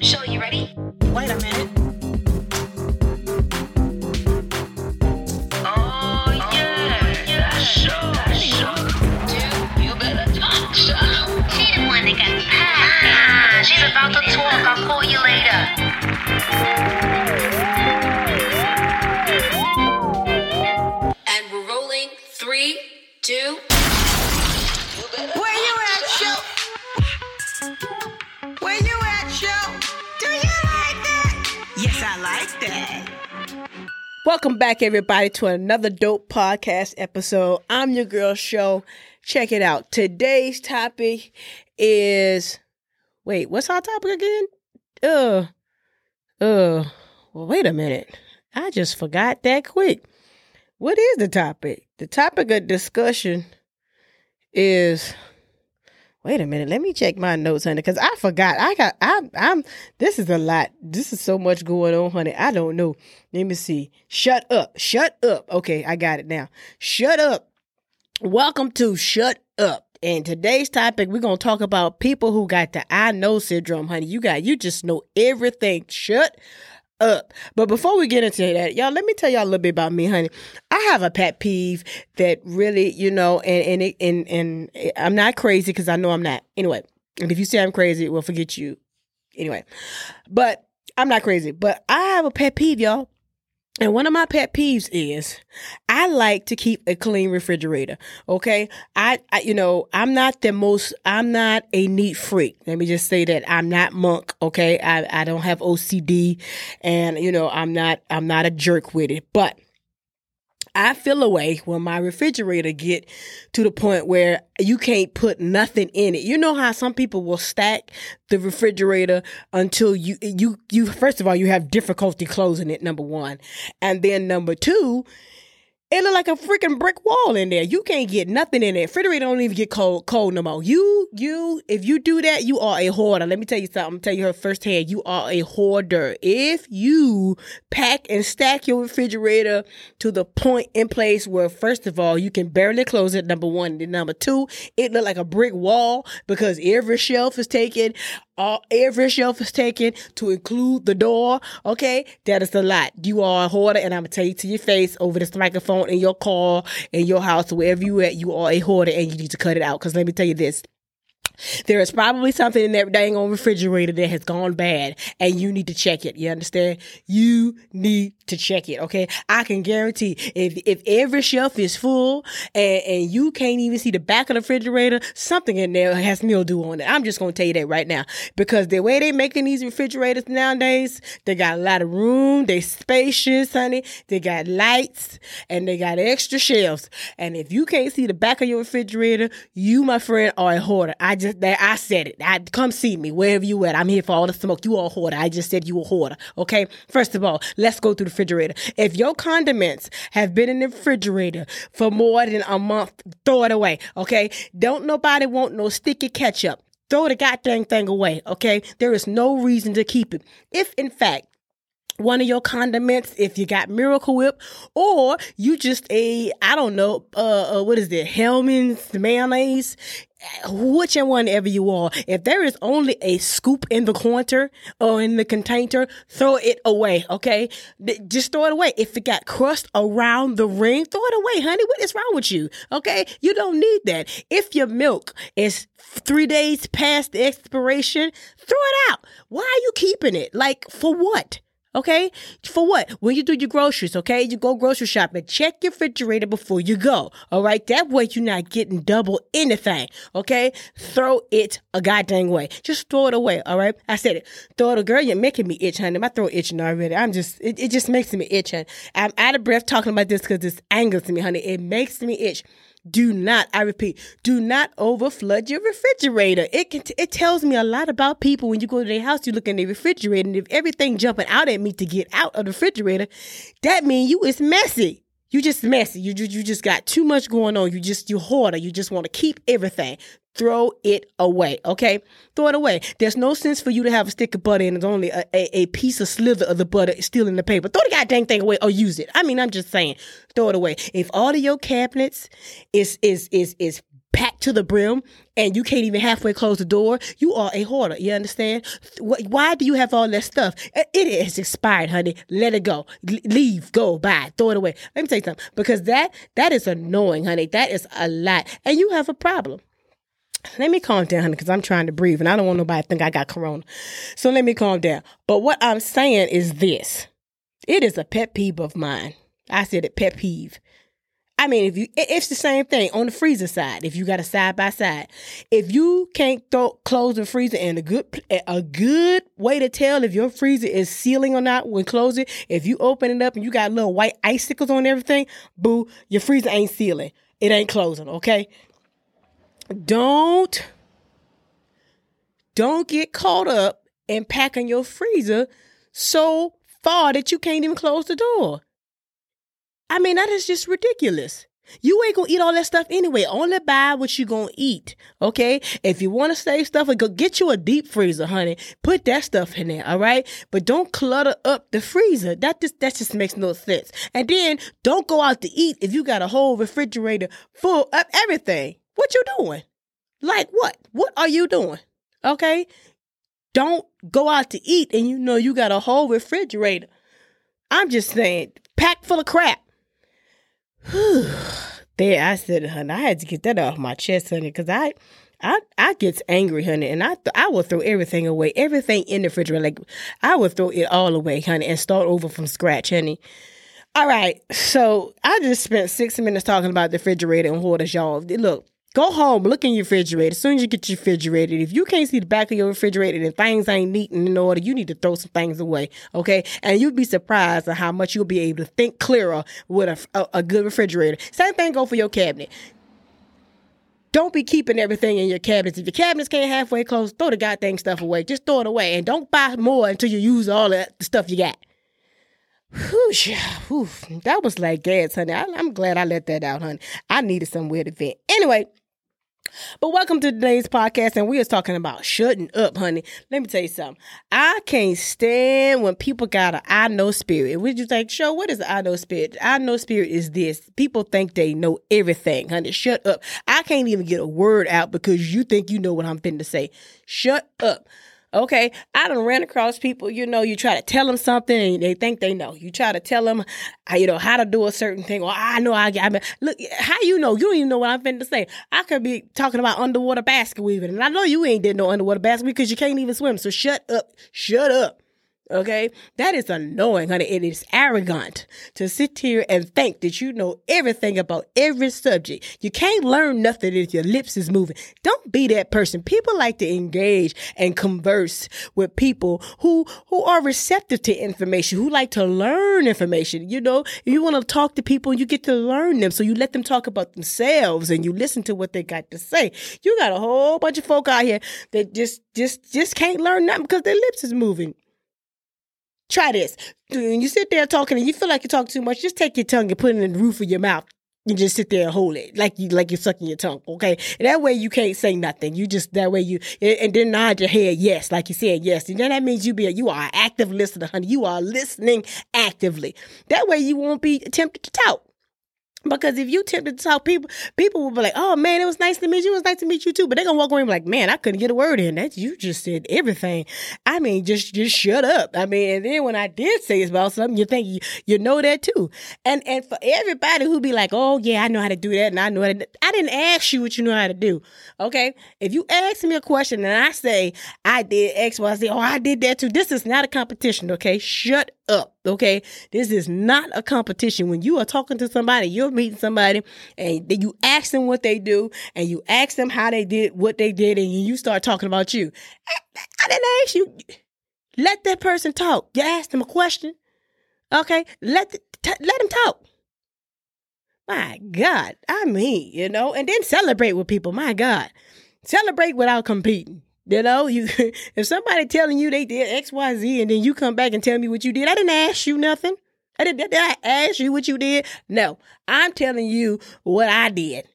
Show, you ready? Wait a minute. Oh, yeah. Yeah, sure, sure. Dude, you better talk, son. She the one that got ah, the pie. She's about to talk. I'll call you later. And we're rolling. Three, two. Where you at, show? Welcome back, everybody, to another dope podcast episode. I'm your girl, Show. Check it out. Today's topic is wait, what's our topic again? Uh, uh, well, wait a minute. I just forgot that quick. What is the topic? The topic of discussion is. Wait a minute. Let me check my notes, honey, because I forgot. I got. I, I'm. This is a lot. This is so much going on, honey. I don't know. Let me see. Shut up. Shut up. Okay, I got it now. Shut up. Welcome to Shut Up. And today's topic, we're gonna talk about people who got the I know syndrome, honey. You got you just know everything. Shut up. But before we get into that, y'all, let me tell y'all a little bit about me, honey. I have a pet peeve that really, you know, and and it, and and I'm not crazy because I know I'm not. Anyway, and if you say I'm crazy, we'll forget you. Anyway, but I'm not crazy. But I have a pet peeve, y'all. And one of my pet peeves is I like to keep a clean refrigerator. Okay. I, I, you know, I'm not the most, I'm not a neat freak. Let me just say that I'm not monk. Okay. I, I don't have OCD and, you know, I'm not, I'm not a jerk with it, but I feel away when my refrigerator get to the point where you can't put nothing in it. You know how some people will stack the refrigerator until you you you first of all you have difficulty closing it number 1. And then number 2, it look like a freaking brick wall in there. You can't get nothing in there. Refrigerator don't even get cold cold no more. You you if you do that, you are a hoarder. Let me tell you something. I'm tell you her firsthand. You are a hoarder. If you pack and stack your refrigerator to the point in place where first of all you can barely close it. Number one. Then number two, it look like a brick wall because every shelf is taken. All every shelf is taken to include the door. Okay, that is a lot. You are a hoarder, and I'm gonna tell you to your face over this microphone in your car, in your house, wherever you at. You are a hoarder, and you need to cut it out. Because let me tell you this. There is probably something in that dang on refrigerator that has gone bad and you need to check it. You understand? You need to check it. Okay. I can guarantee if, if every shelf is full and, and you can't even see the back of the refrigerator, something in there has mildew on it. I'm just going to tell you that right now because the way they're making these refrigerators nowadays, they got a lot of room. They spacious, honey. They got lights and they got extra shelves. And if you can't see the back of your refrigerator, you, my friend, are a hoarder. I just, that I said it. I come see me wherever you at. I'm here for all the smoke. You all hoarder. I just said you a hoarder. Okay. First of all, let's go through the refrigerator. If your condiments have been in the refrigerator for more than a month, throw it away. Okay. Don't nobody want no sticky ketchup. Throw the goddamn thing away. Okay. There is no reason to keep it. If in fact one of your condiments if you got Miracle Whip or you just a I don't know uh, uh what is it Hellmann's mayonnaise? Whichever one ever you are if there is only a scoop in the corner or in the container throw it away okay? Just throw it away. If it got crust around the ring throw it away honey. What is wrong with you okay? You don't need that. If your milk is three days past the expiration throw it out. Why are you keeping it? Like for what Okay? For what? When you do your groceries, okay? You go grocery shopping, check your refrigerator before you go. All right? That way you're not getting double anything. Okay? Throw it a goddamn way. Just throw it away. All right? I said it. Throw it girl. You're making me itch, honey. My throat itching already. I'm just, it, it just makes me itch, honey. I'm out of breath talking about this because this angers me, honey. It makes me itch. Do not, I repeat, do not overflood your refrigerator. It can, it tells me a lot about people when you go to their house, you look in their refrigerator, and if everything jumping out at me to get out of the refrigerator, that means you is messy. You just messy. You, you you just got too much going on. You just you hoarder. You just want to keep everything. Throw it away. Okay, throw it away. There's no sense for you to have a stick of butter and it's only a, a, a piece of slither of the butter still in the paper. Throw the goddamn thing away or use it. I mean, I'm just saying, throw it away. If all of your cabinets is is is is packed to the brim and you can't even halfway close the door, you are a hoarder. You understand? Why do you have all that stuff? It is expired, honey. Let it go. Leave, go, buy, throw it away. Let me tell you something. Because that that is annoying, honey. That is a lot. And you have a problem. Let me calm down, honey, because I'm trying to breathe and I don't want nobody to think I got corona. So let me calm down. But what I'm saying is this. It is a pet peeve of mine. I said it pet peeve. I mean, if you, it's the same thing on the freezer side. If you got a side by side, if you can't throw, close the freezer, and a good a good way to tell if your freezer is sealing or not when close it, if you open it up and you got little white icicles on everything, boo, your freezer ain't sealing. It ain't closing. Okay. Don't don't get caught up in packing your freezer so far that you can't even close the door. I mean, that is just ridiculous. You ain't gonna eat all that stuff anyway. Only buy what you gonna eat. Okay? If you wanna save stuff, go get you a deep freezer, honey. Put that stuff in there, all right? But don't clutter up the freezer. That just that just makes no sense. And then don't go out to eat if you got a whole refrigerator full of everything. What you doing? Like what? What are you doing? Okay? Don't go out to eat and you know you got a whole refrigerator. I'm just saying, packed full of crap. there, I said, honey. I had to get that off my chest, honey, because I, I, I gets angry, honey, and I, th- I will throw everything away, everything in the refrigerator. Like I would throw it all away, honey, and start over from scratch, honey. All right, so I just spent six minutes talking about the refrigerator and hoarders, y'all. Look, go home, look in your refrigerator. As soon as you get your refrigerator, if you can't see the back of your refrigerator and things ain't neat and in order, you need to throw some things away, okay? And you'd be surprised at how much you'll be able to think clearer with a, a, a good refrigerator. Same thing go for your cabinet. Don't be keeping everything in your cabinets. If your cabinets can't halfway close, throw the goddamn stuff away. Just throw it away and don't buy more until you use all that stuff you got. Whew, that was like gas, honey. I, I'm glad I let that out, honey. I needed somewhere to vent. Anyway, but welcome to today's podcast, and we are talking about shutting up, honey. Let me tell you something. I can't stand when people got an I know spirit. Would you think, show what is I know spirit? I know spirit is this. People think they know everything, honey. Shut up. I can't even get a word out because you think you know what I'm finna say. Shut up. Okay, I done ran across people, you know, you try to tell them something and they think they know. You try to tell them, uh, you know, how to do a certain thing. Or I know I, I mean, look, how you know? You don't even know what I'm finna say. I could be talking about underwater basket weaving, and I know you ain't did no underwater basket because you can't even swim. So shut up, shut up. Okay, that is annoying, honey. It is arrogant to sit here and think that you know everything about every subject. You can't learn nothing if your lips is moving. Don't be that person. People like to engage and converse with people who who are receptive to information, who like to learn information. You know, you want to talk to people, you get to learn them, so you let them talk about themselves and you listen to what they got to say. You got a whole bunch of folk out here that just just just can't learn nothing because their lips is moving. Try this. When you sit there talking and you feel like you talk too much, just take your tongue and put it in the roof of your mouth. and just sit there and hold it like you like you're sucking your tongue, okay? And that way you can't say nothing. You just that way you and then nod your head yes, like you said yes. And then that means you be a, you are an active listener, honey. You are listening actively. That way you won't be tempted to talk. Because if you tempted to talk, people people will be like, "Oh man, it was nice to meet you. It was nice to meet you too." But they're gonna walk away and be like, "Man, I couldn't get a word in. That you just said everything. I mean, just just shut up. I mean, and then when I did say it's about something, you think you, you know that too. And and for everybody who be like, "Oh yeah, I know how to do that," and I know how to, I didn't ask you what you know how to do. Okay, if you ask me a question and I say I did X, Y, Z, oh I did that too. This is not a competition. Okay, shut up. Okay, this is not a competition. When you are talking to somebody, you're meeting somebody, and you ask them what they do, and you ask them how they did what they did, and you start talking about you. I, didn't ask you. Let that person talk. You ask them a question. Okay, let the, t- let them talk. My God, I mean, you know, and then celebrate with people. My God, celebrate without competing. You know, you if somebody telling you they did X, Y, Z, and then you come back and tell me what you did, I didn't ask you nothing. I didn't. Did I ask you what you did? No, I'm telling you what I did.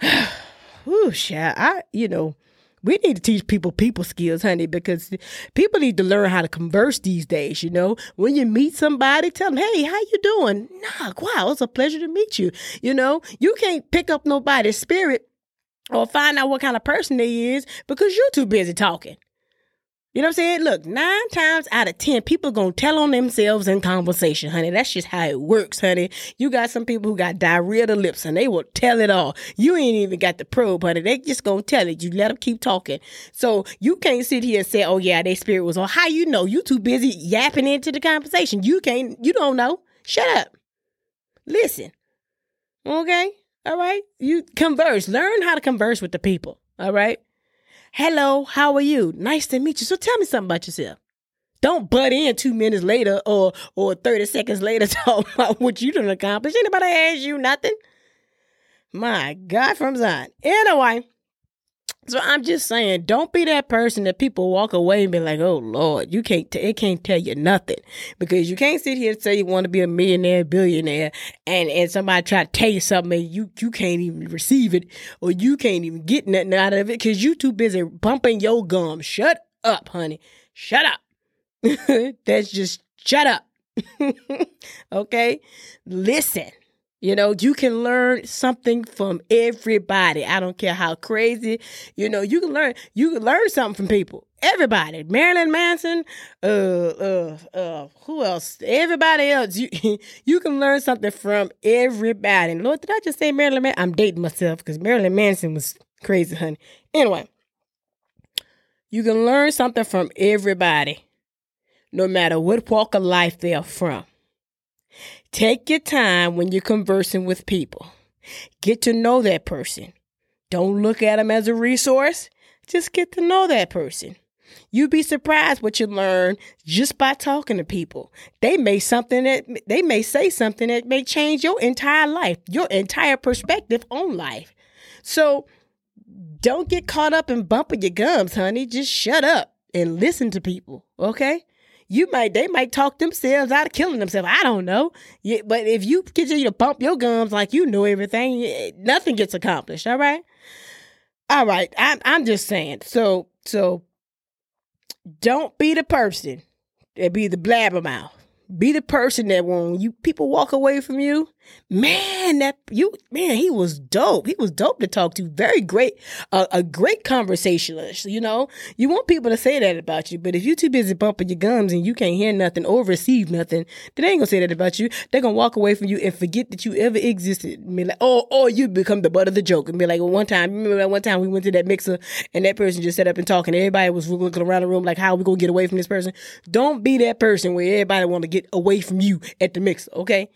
Whew, child, I, you know, We need to teach people people skills, honey, because people need to learn how to converse these days. You know, when you meet somebody, tell them, "Hey, how you doing?" Nah, wow, it's a pleasure to meet you. You know, you can't pick up nobody's spirit or find out what kind of person they is because you're too busy talking. You know what I'm saying? Look, nine times out of ten, people gonna tell on themselves in conversation, honey. That's just how it works, honey. You got some people who got diarrhea the lips and they will tell it all. You ain't even got the probe, honey. They just gonna tell it. You let them keep talking. So you can't sit here and say, oh yeah, their spirit was on. How you know? You too busy yapping into the conversation. You can't, you don't know. Shut up. Listen. Okay? All right? You converse. Learn how to converse with the people. All right? Hello, how are you? Nice to meet you. So tell me something about yourself. Don't butt in two minutes later or or 30 seconds later talk about what you done accomplished. Anybody ask you nothing? My God from Zion. Anyway, so I'm just saying, don't be that person that people walk away and be like, "Oh Lord, you can't. T- it can't tell you nothing," because you can't sit here and say you want to be a millionaire, billionaire, and and somebody try to tell you something, and you you can't even receive it, or you can't even get nothing out of it because you too busy bumping your gum. Shut up, honey. Shut up. That's just shut up. okay, listen. You know, you can learn something from everybody. I don't care how crazy. You know, you can learn. You can learn something from people. Everybody. Marilyn Manson. Uh, uh, uh. Who else? Everybody else. You you can learn something from everybody. Lord, did I just say Marilyn Manson? I'm dating myself because Marilyn Manson was crazy, honey. Anyway, you can learn something from everybody, no matter what walk of life they are from. Take your time when you're conversing with people. Get to know that person. Don't look at them as a resource. Just get to know that person. You'd be surprised what you learn just by talking to people. They may something that they may say something that may change your entire life, your entire perspective on life. So don't get caught up in bumping your gums, honey. Just shut up and listen to people, okay? You might they might talk themselves out of killing themselves. I don't know. Yeah, but if you continue to bump your gums like you know everything, eh, nothing gets accomplished. All right. All right. I'm I'm just saying. So so don't be the person that be the blabbermouth. Be the person that when you people walk away from you, man, that you man, he was dope. He was dope to talk to. Very great, uh, a great conversationalist. You know, you want people to say that about you, but if you're too busy bumping your gums and you can't hear nothing or receive nothing, then they ain't gonna say that about you. They're gonna walk away from you and forget that you ever existed. Be like, oh, or you become the butt of the joke and be like, well, one time, remember that one time we went to that mixer and that person just sat up and talking. Everybody was looking around the room like, how are we gonna get away from this person? Don't be that person where everybody want to get away from you at the mixer. Okay.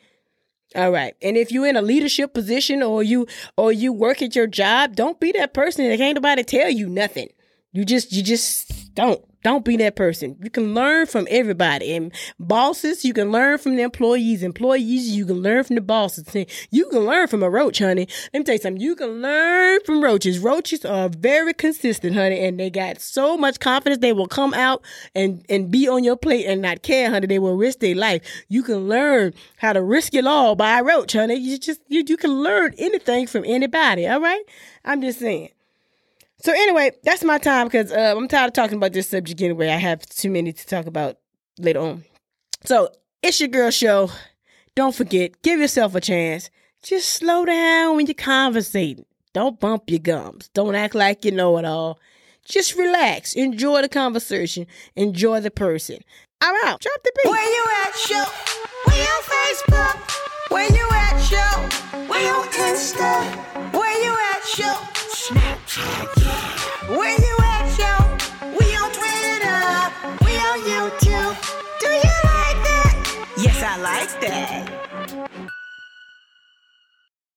All right. And if you're in a leadership position or you or you work at your job, don't be that person that can't nobody tell you nothing. You just you just don't. Don't be that person. You can learn from everybody. And bosses, you can learn from the employees. Employees, you can learn from the bosses. You can learn from a roach, honey. Let me tell you something. You can learn from roaches. Roaches are very consistent, honey, and they got so much confidence they will come out and, and be on your plate and not care, honey. They will risk their life. You can learn how to risk it all by a roach, honey. You just you, you can learn anything from anybody, all right? I'm just saying. So anyway, that's my time because uh, I'm tired of talking about this subject anyway. I have too many to talk about later on. So it's your girl show. Don't forget, give yourself a chance. Just slow down when you're conversating. Don't bump your gums. Don't act like you know it all. Just relax. Enjoy the conversation. Enjoy the person. I'm out. Drop the beat. Where you at, show? Where you Facebook? Where you at, show? Where you Insta? Where you at, show? Snapchat, on Twitter. We on YouTube. Do you like that? Yes, I like that.